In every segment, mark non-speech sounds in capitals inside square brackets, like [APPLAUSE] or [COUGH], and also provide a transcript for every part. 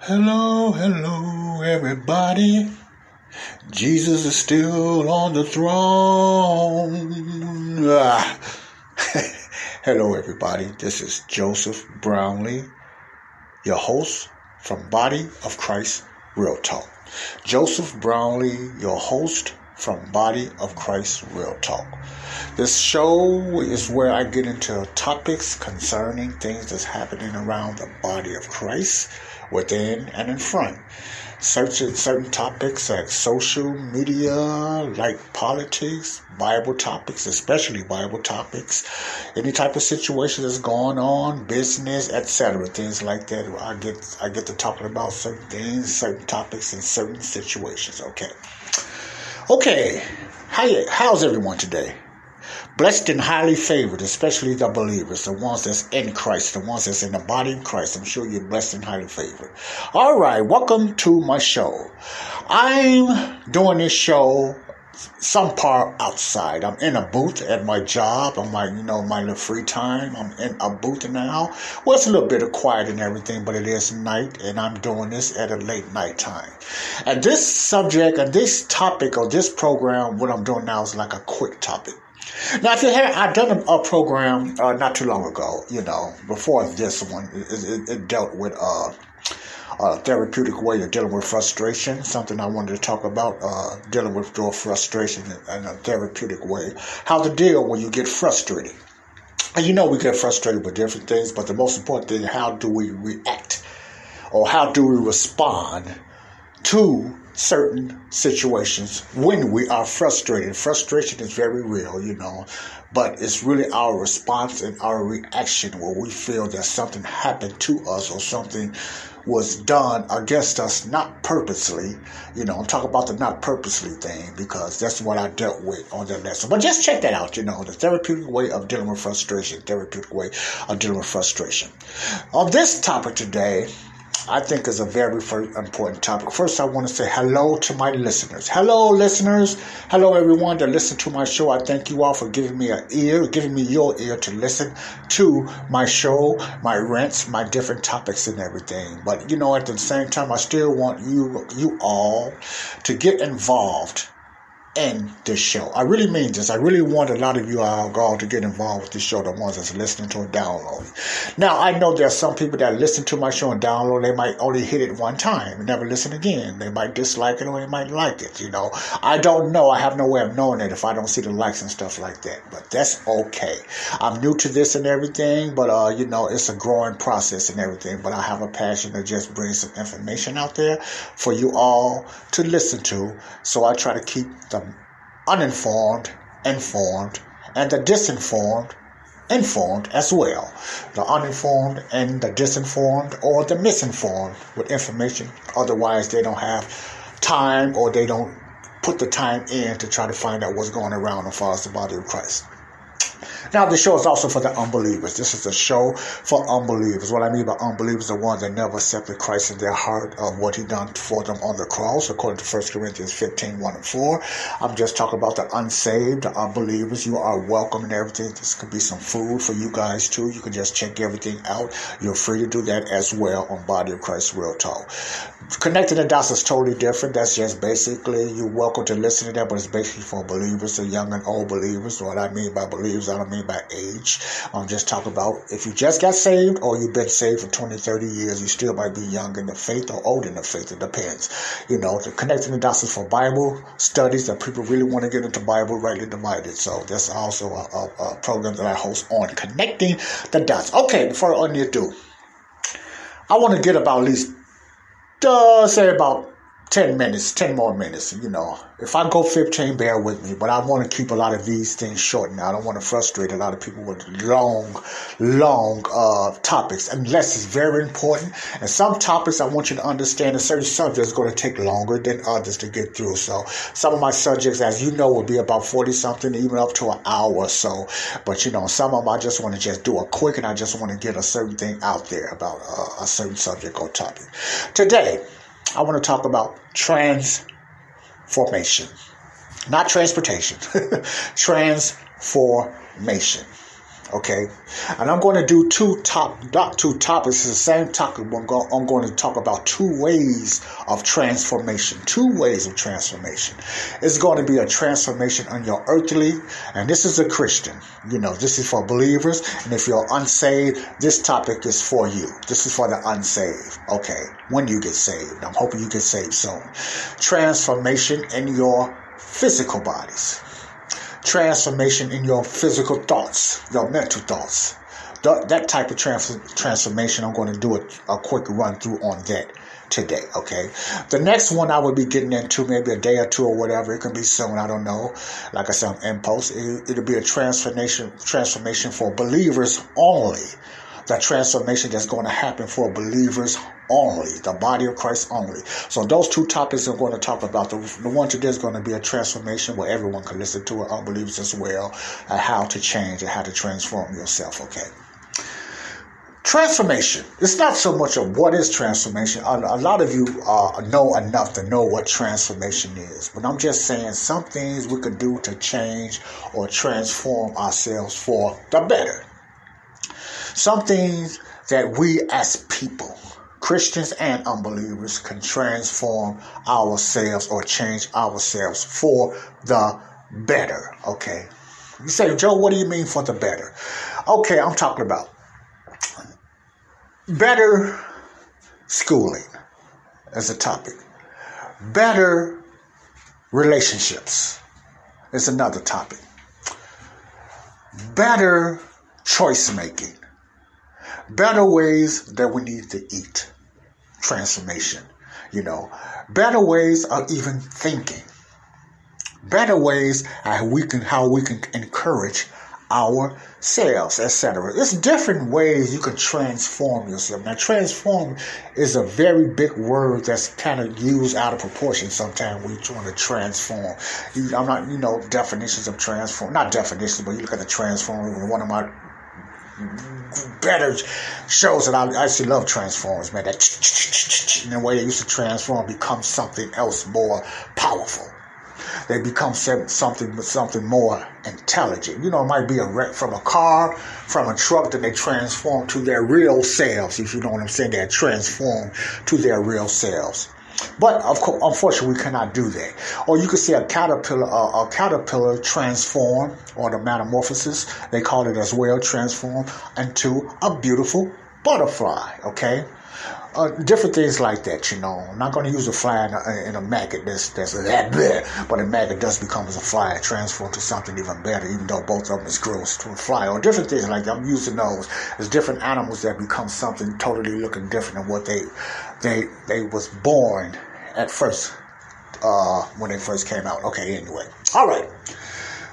Hello, hello, everybody. Jesus is still on the throne. Ah. [LAUGHS] hello, everybody. This is Joseph Brownlee, your host from Body of Christ Real Talk. Joseph Brownlee, your host from Body of Christ Real Talk. This show is where I get into topics concerning things that's happening around the body of Christ, within and in front. Certain, certain topics like social media, like politics, Bible topics, especially Bible topics, any type of situation that's going on, business, etc. Things like that. I get I get to talking about certain things, certain topics, and certain situations. Okay. Okay, how how's everyone today? Blessed and highly favored, especially the believers, the ones that's in Christ, the ones that's in the body of Christ. I'm sure you're blessed and highly favored. All right, welcome to my show. I'm doing this show some part outside. I'm in a booth at my job on my, you know, my little free time. I'm in a booth now. Well, it's a little bit of quiet and everything, but it is night, and I'm doing this at a late night time. And this subject and this topic or this program, what I'm doing now is like a quick topic. Now, if you have, I've done a, a program uh, not too long ago, you know, before this one, it, it, it dealt with uh, a therapeutic way of dealing with frustration, something I wanted to talk about, uh, dealing with your frustration in a therapeutic way. How to deal when you get frustrated. And you know we get frustrated with different things, but the most important thing, how do we react? Or how do we respond to certain situations when we are frustrated. Frustration is very real, you know, but it's really our response and our reaction where we feel that something happened to us or something was done against us, not purposely. You know, I'm talking about the not purposely thing because that's what I dealt with on that lesson. But just check that out, you know, the therapeutic way of dealing with frustration, therapeutic way of dealing with frustration. On this topic today, I think is a very, important topic. First, I want to say hello to my listeners. Hello, listeners. Hello, everyone that listen to my show. I thank you all for giving me an ear, giving me your ear to listen to my show, my rants, my different topics and everything. But you know, at the same time, I still want you, you all, to get involved in this show. I really mean this. I really want a lot of you all to get involved with this show, the ones that's listening to and downloading. Now, I know there are some people that listen to my show and download, they might only hit it one time and never listen again. They might dislike it or they might like it, you know. I don't know. I have no way of knowing it if I don't see the likes and stuff like that. But that's okay. I'm new to this and everything, but, uh, you know, it's a growing process and everything. But I have a passion to just bring some information out there for you all to listen to. So I try to keep the uninformed, informed, and the disinformed, informed as well. The uninformed and the disinformed or the misinformed with information. Otherwise, they don't have time or they don't put the time in to try to find out what's going around as far as the body of Christ. Now, the show is also for the unbelievers. This is a show for unbelievers. What I mean by unbelievers, the ones that never accepted Christ in their heart of what he done for them on the cross, according to 1 Corinthians 15, 1 and 4. I'm just talking about the unsaved, the unbelievers. You are welcome and everything. This could be some food for you guys too. You can just check everything out. You're free to do that as well on Body of Christ Real Talk. Connecting the dots is totally different. That's just basically you're welcome to listen to that, but it's basically for believers, the young and old believers. What I mean by believers, I don't mean by age. I'm just talking about if you just got saved or you've been saved for 20, 30 years, you still might be young in the faith or old in the faith. It depends. You know, the connecting the dots is for Bible studies that people really want to get into Bible rightly divided. So that's also a, a, a program that I host on connecting the dots. Okay, before I ado, I want to get about at least uh, say about 10 minutes, 10 more minutes, you know. If I go 15, bear with me, but I want to keep a lot of these things short now. I don't want to frustrate a lot of people with long, long uh, topics, unless it's very important. And some topics I want you to understand, a certain subject is going to take longer than others to get through. So some of my subjects, as you know, will be about 40 something, even up to an hour or so. But, you know, some of them I just want to just do a quick and I just want to get a certain thing out there about uh, a certain subject or topic. Today, I want to talk about transformation, not transportation, [LAUGHS] transformation. Okay, and I'm going to do two top, not two topics. It's the same topic. I'm going, I'm going to talk about two ways of transformation. Two ways of transformation. It's going to be a transformation on your earthly, and this is a Christian. You know, this is for believers, and if you're unsaved, this topic is for you. This is for the unsaved. Okay, when you get saved, I'm hoping you get saved soon. Transformation in your physical bodies transformation in your physical thoughts, your mental thoughts. That type of trans- transformation, I'm going to do a, a quick run through on that today. Okay. The next one I will be getting into maybe a day or two or whatever. It can be soon. I don't know. Like I said, on impulse. It, will be a transformation transformation for believers only. The transformation that's going to happen for believers only, the body of Christ only. So those two topics I'm going to talk about. The, the one today is going to be a transformation where everyone can listen to it, unbelievers as well, and how to change and how to transform yourself. Okay. Transformation. It's not so much of what is transformation. A, a lot of you uh, know enough to know what transformation is, but I'm just saying some things we could do to change or transform ourselves for the better. Some things that we as people Christians and unbelievers can transform ourselves or change ourselves for the better. Okay. You say, Joe, what do you mean for the better? Okay, I'm talking about better schooling as a topic, better relationships is another topic, better choice making, better ways that we need to eat transformation. You know, better ways of even thinking, better ways how we can how we can encourage ourselves, etc. There's different ways you can transform yourself. Now, transform is a very big word that's kind of used out of proportion sometimes when you're trying to transform. You, I'm not, you know, definitions of transform, not definitions, but you look at the transform. One of my better shows that I I actually love Transformers, man. That in the way they used to transform become something else more powerful. They become something something more intelligent. You know, it might be a wreck from a car, from a truck, that they transform to their real selves. If you know what I'm saying, they transform to their real selves. But of course, unfortunately, we cannot do that. Or you could see a caterpillar, uh, a caterpillar transform, or the metamorphosis, they call it as well, transform into a beautiful butterfly. Okay, uh, different things like that, you know. I'm not going to use a fly in a, in a maggot that's, that's that big, but a maggot does become as a fly, transform to something even better, even though both of them is gross to a fly, or different things like that. I'm using those as different animals that become something totally looking different than what they they they was born at first uh, when they first came out. Okay, anyway, all right,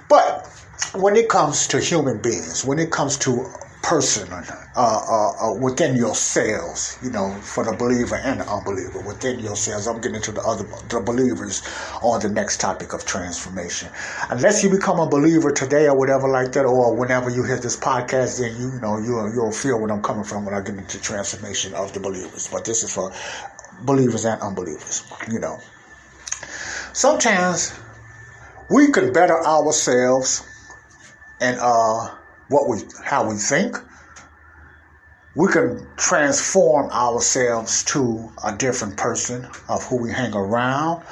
but when it comes to human beings, when it comes to person uh, uh, uh, within yourselves, you know, for the believer and the unbeliever within yourselves. I'm getting to the other the believers on the next topic of transformation. Unless you become a believer today or whatever like that, or whenever you hear this podcast, then you, you know you'll you'll feel where I'm coming from when I get into transformation of the believers. But this is for believers and unbelievers, you know. Sometimes we can better ourselves and uh what we how we think. We can transform ourselves to a different person of who we hang around,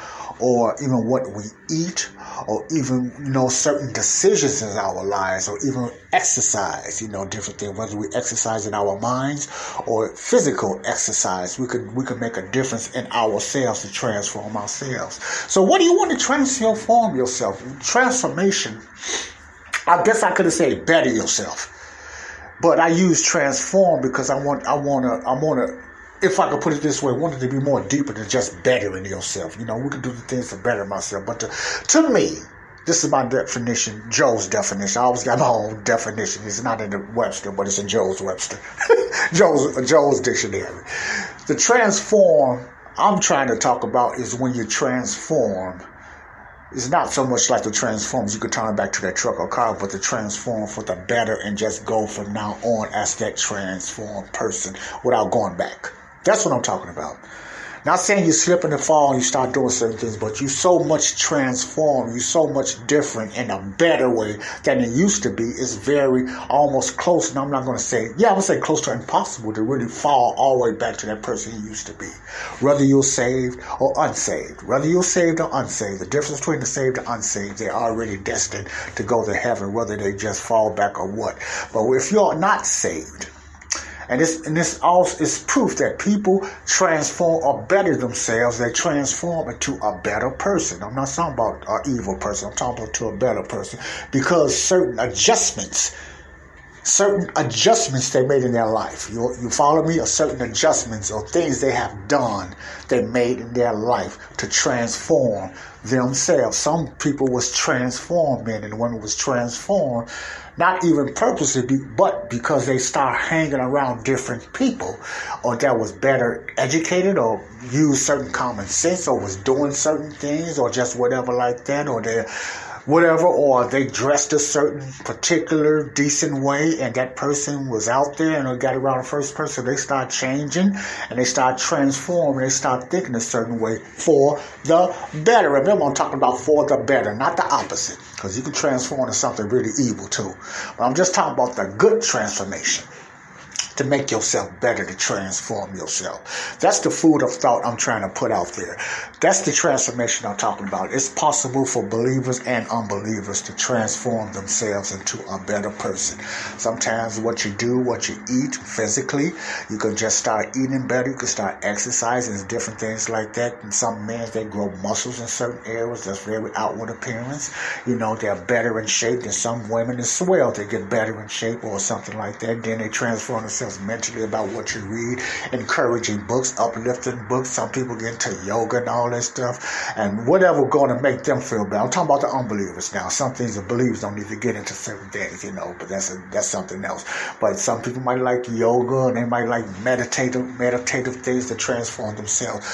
or even what we eat, or even you know certain decisions in our lives, or even exercise. You know, different things. Whether we exercise in our minds or physical exercise, we could we could make a difference in ourselves to transform ourselves. So, what do you want to transform yourself? Transformation I guess I could have said better yourself. But I use transform because I want I wanna I wanna if I could put it this way, wanted to be more deeper than just bettering yourself. You know, we can do the things to better myself. But to, to me, this is my definition, Joe's definition. I always got my own definition. It's not in the Webster, but it's in Joe's Webster, [LAUGHS] Joe's Joe's dictionary. The transform I'm trying to talk about is when you transform. It's not so much like the transforms you could turn back to that truck or car, but the transform for the better and just go from now on as that transformed person without going back. That's what I'm talking about. Not saying you slip and fall and you start doing certain things, but you so much transform, you so much different in a better way than it used to be. It's very almost close, and I'm not going to say, yeah, I'm going to say close to impossible to really fall all the way back to that person you used to be. Whether you're saved or unsaved, whether you're saved or unsaved, the difference between the saved and unsaved, they're already destined to go to heaven, whether they just fall back or what. But if you're not saved, and this, and this also is proof that people transform or better themselves. They transform into a better person. I'm not talking about an evil person. I'm talking about to a better person because certain adjustments certain adjustments they made in their life. You, you follow me? Or certain adjustments or things they have done they made in their life to transform themselves. Some people was transformed men and women was transformed not even purposely, but because they start hanging around different people, or that was better educated, or used certain common sense, or was doing certain things, or just whatever like that, or they whatever, or they dressed a certain particular decent way, and that person was out there and they got around the first person, they start changing and they start transforming, they start thinking a certain way for the better. Remember, I'm talking about for the better, not the opposite, because you can transform into something really evil too. But I'm just talking about the good transformation to make yourself better, to transform yourself. That's the food of thought I'm trying to put out there. That's the transformation I'm talking about. It's possible for believers and unbelievers to transform themselves into a better person. Sometimes what you do, what you eat physically, you can just start eating better. You can start exercising different things like that. And some men, they grow muscles in certain areas. That's very outward appearance. You know, they're better in shape than some women as well. They get better in shape or something like that. Then they transform themselves mentally about what you read, encouraging books, uplifting books. Some people get into yoga and all that stuff, and whatever going to make them feel better. I'm talking about the unbelievers now. Some things the believers don't need to get into certain things, you know, but that's a, that's something else. But some people might like yoga and they might like meditative meditative things to transform themselves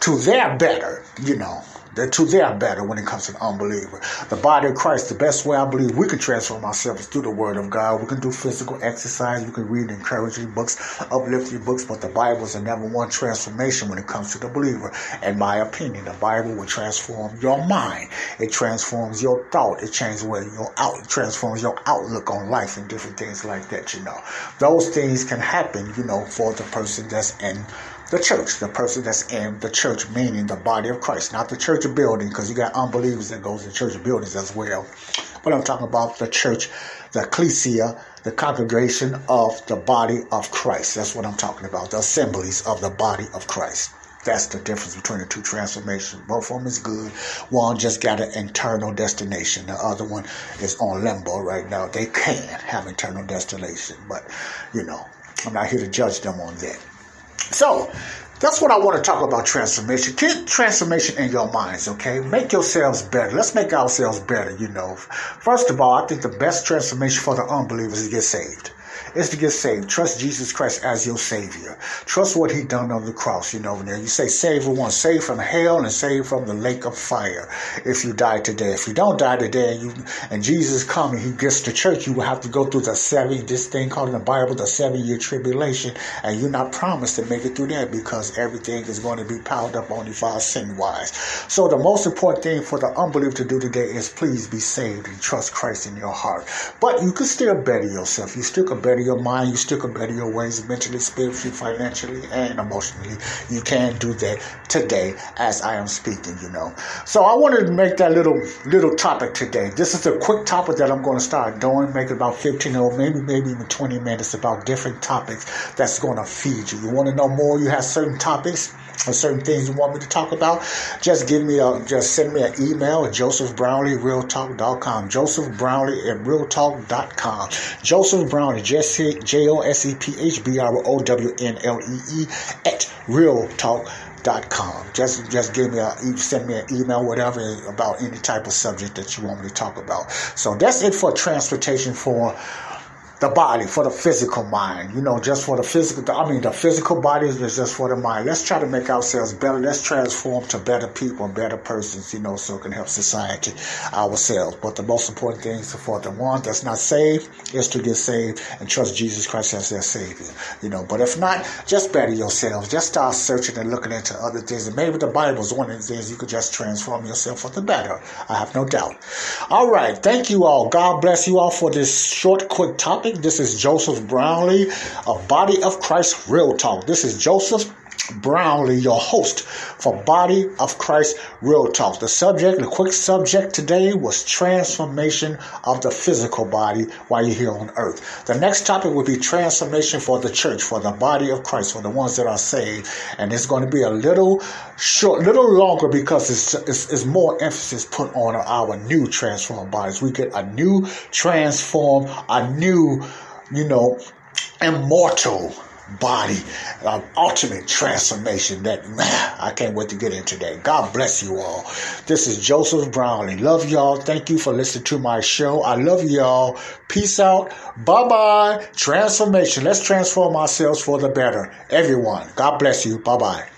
to their better, you know. They're to their better when it comes to the unbeliever. The body of Christ, the best way I believe we can transform ourselves is through the Word of God. We can do physical exercise. We can read encouraging books, uplifting books, but the Bible is a number one transformation when it comes to the believer. In my opinion, the Bible will transform your mind. It transforms your thought. It changes where your out. It transforms your outlook on life and different things like that. You know, those things can happen. You know, for the person that's in the church, the person that's in the church, meaning the body of Christ, not the church building, because you got unbelievers that goes to church buildings as well. But I'm talking about the church, the ecclesia, the congregation of the body of Christ. That's what I'm talking about. The assemblies of the body of Christ. That's the difference between the two transformations. Both of them is good. One just got an internal destination. The other one is on limbo right now. They can have internal destination, but you know, I'm not here to judge them on that. So that's what I want to talk about transformation. Get transformation in your minds, okay? Make yourselves better. Let's make ourselves better, you know. First of all, I think the best transformation for the unbelievers is to get saved is to get saved. Trust Jesus Christ as your Savior. Trust what He done on the cross. You know, now you say save one, save from hell and save from the lake of fire. If you die today, if you don't die today, and you and Jesus coming, He gets to church, you will have to go through the seven this thing called in the Bible the seven year tribulation, and you're not promised to make it through that because everything is going to be piled up on you for sin wise. So the most important thing for the unbeliever to do today is please be saved and trust Christ in your heart. But you can still better yourself. You still can better better your mind, you still can better your ways mentally, spiritually, financially, and emotionally. You can do that today as I am speaking, you know. So I wanted to make that little little topic today. This is a quick topic that I'm going to start doing, make it about 15 or maybe maybe even 20 minutes about different topics that's going to feed you. You want to know more? You have certain topics or certain things you want me to talk about, just give me a just send me an email at. Joseph Brownlee at realtalk.com. Joseph Brownlee, J J O S E P H B R O W N L E E at realtalk.com. Just just give me a send me an email, whatever about any type of subject that you want me to talk about. So that's it for transportation for the body, for the physical mind. You know, just for the physical, I mean, the physical body is just for the mind. Let's try to make ourselves better. Let's transform to better people, better persons, you know, so it can help society, ourselves. But the most important thing is for the one that's not saved is to get saved and trust Jesus Christ as their Savior, you know. But if not, just better yourselves. Just start searching and looking into other things. And maybe the Bible is one of the things you could just transform yourself for the better. I have no doubt. All right. Thank you all. God bless you all for this short, quick topic topic. This is Joseph Brownlee of Body of Christ Real Talk. This is Joseph Brownlee, your host for Body of Christ Real Talk. The subject, the quick subject today was transformation of the physical body while you're here on earth. The next topic will be transformation for the church, for the body of Christ, for the ones that are saved. And it's going to be a little short, little longer because it's, it's, it's more emphasis put on our new transformed bodies. We get a new transform, a new, you know, immortal body, uh, ultimate transformation that man, I can't wait to get into that. God bless you all. This is Joseph Brownlee. Love y'all. Thank you for listening to my show. I love y'all. Peace out. Bye bye. Transformation. Let's transform ourselves for the better. Everyone. God bless you. Bye bye.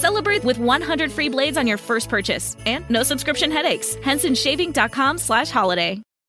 Celebrate with 100 free blades on your first purchase and no subscription headaches. HensonShaving.com slash holiday.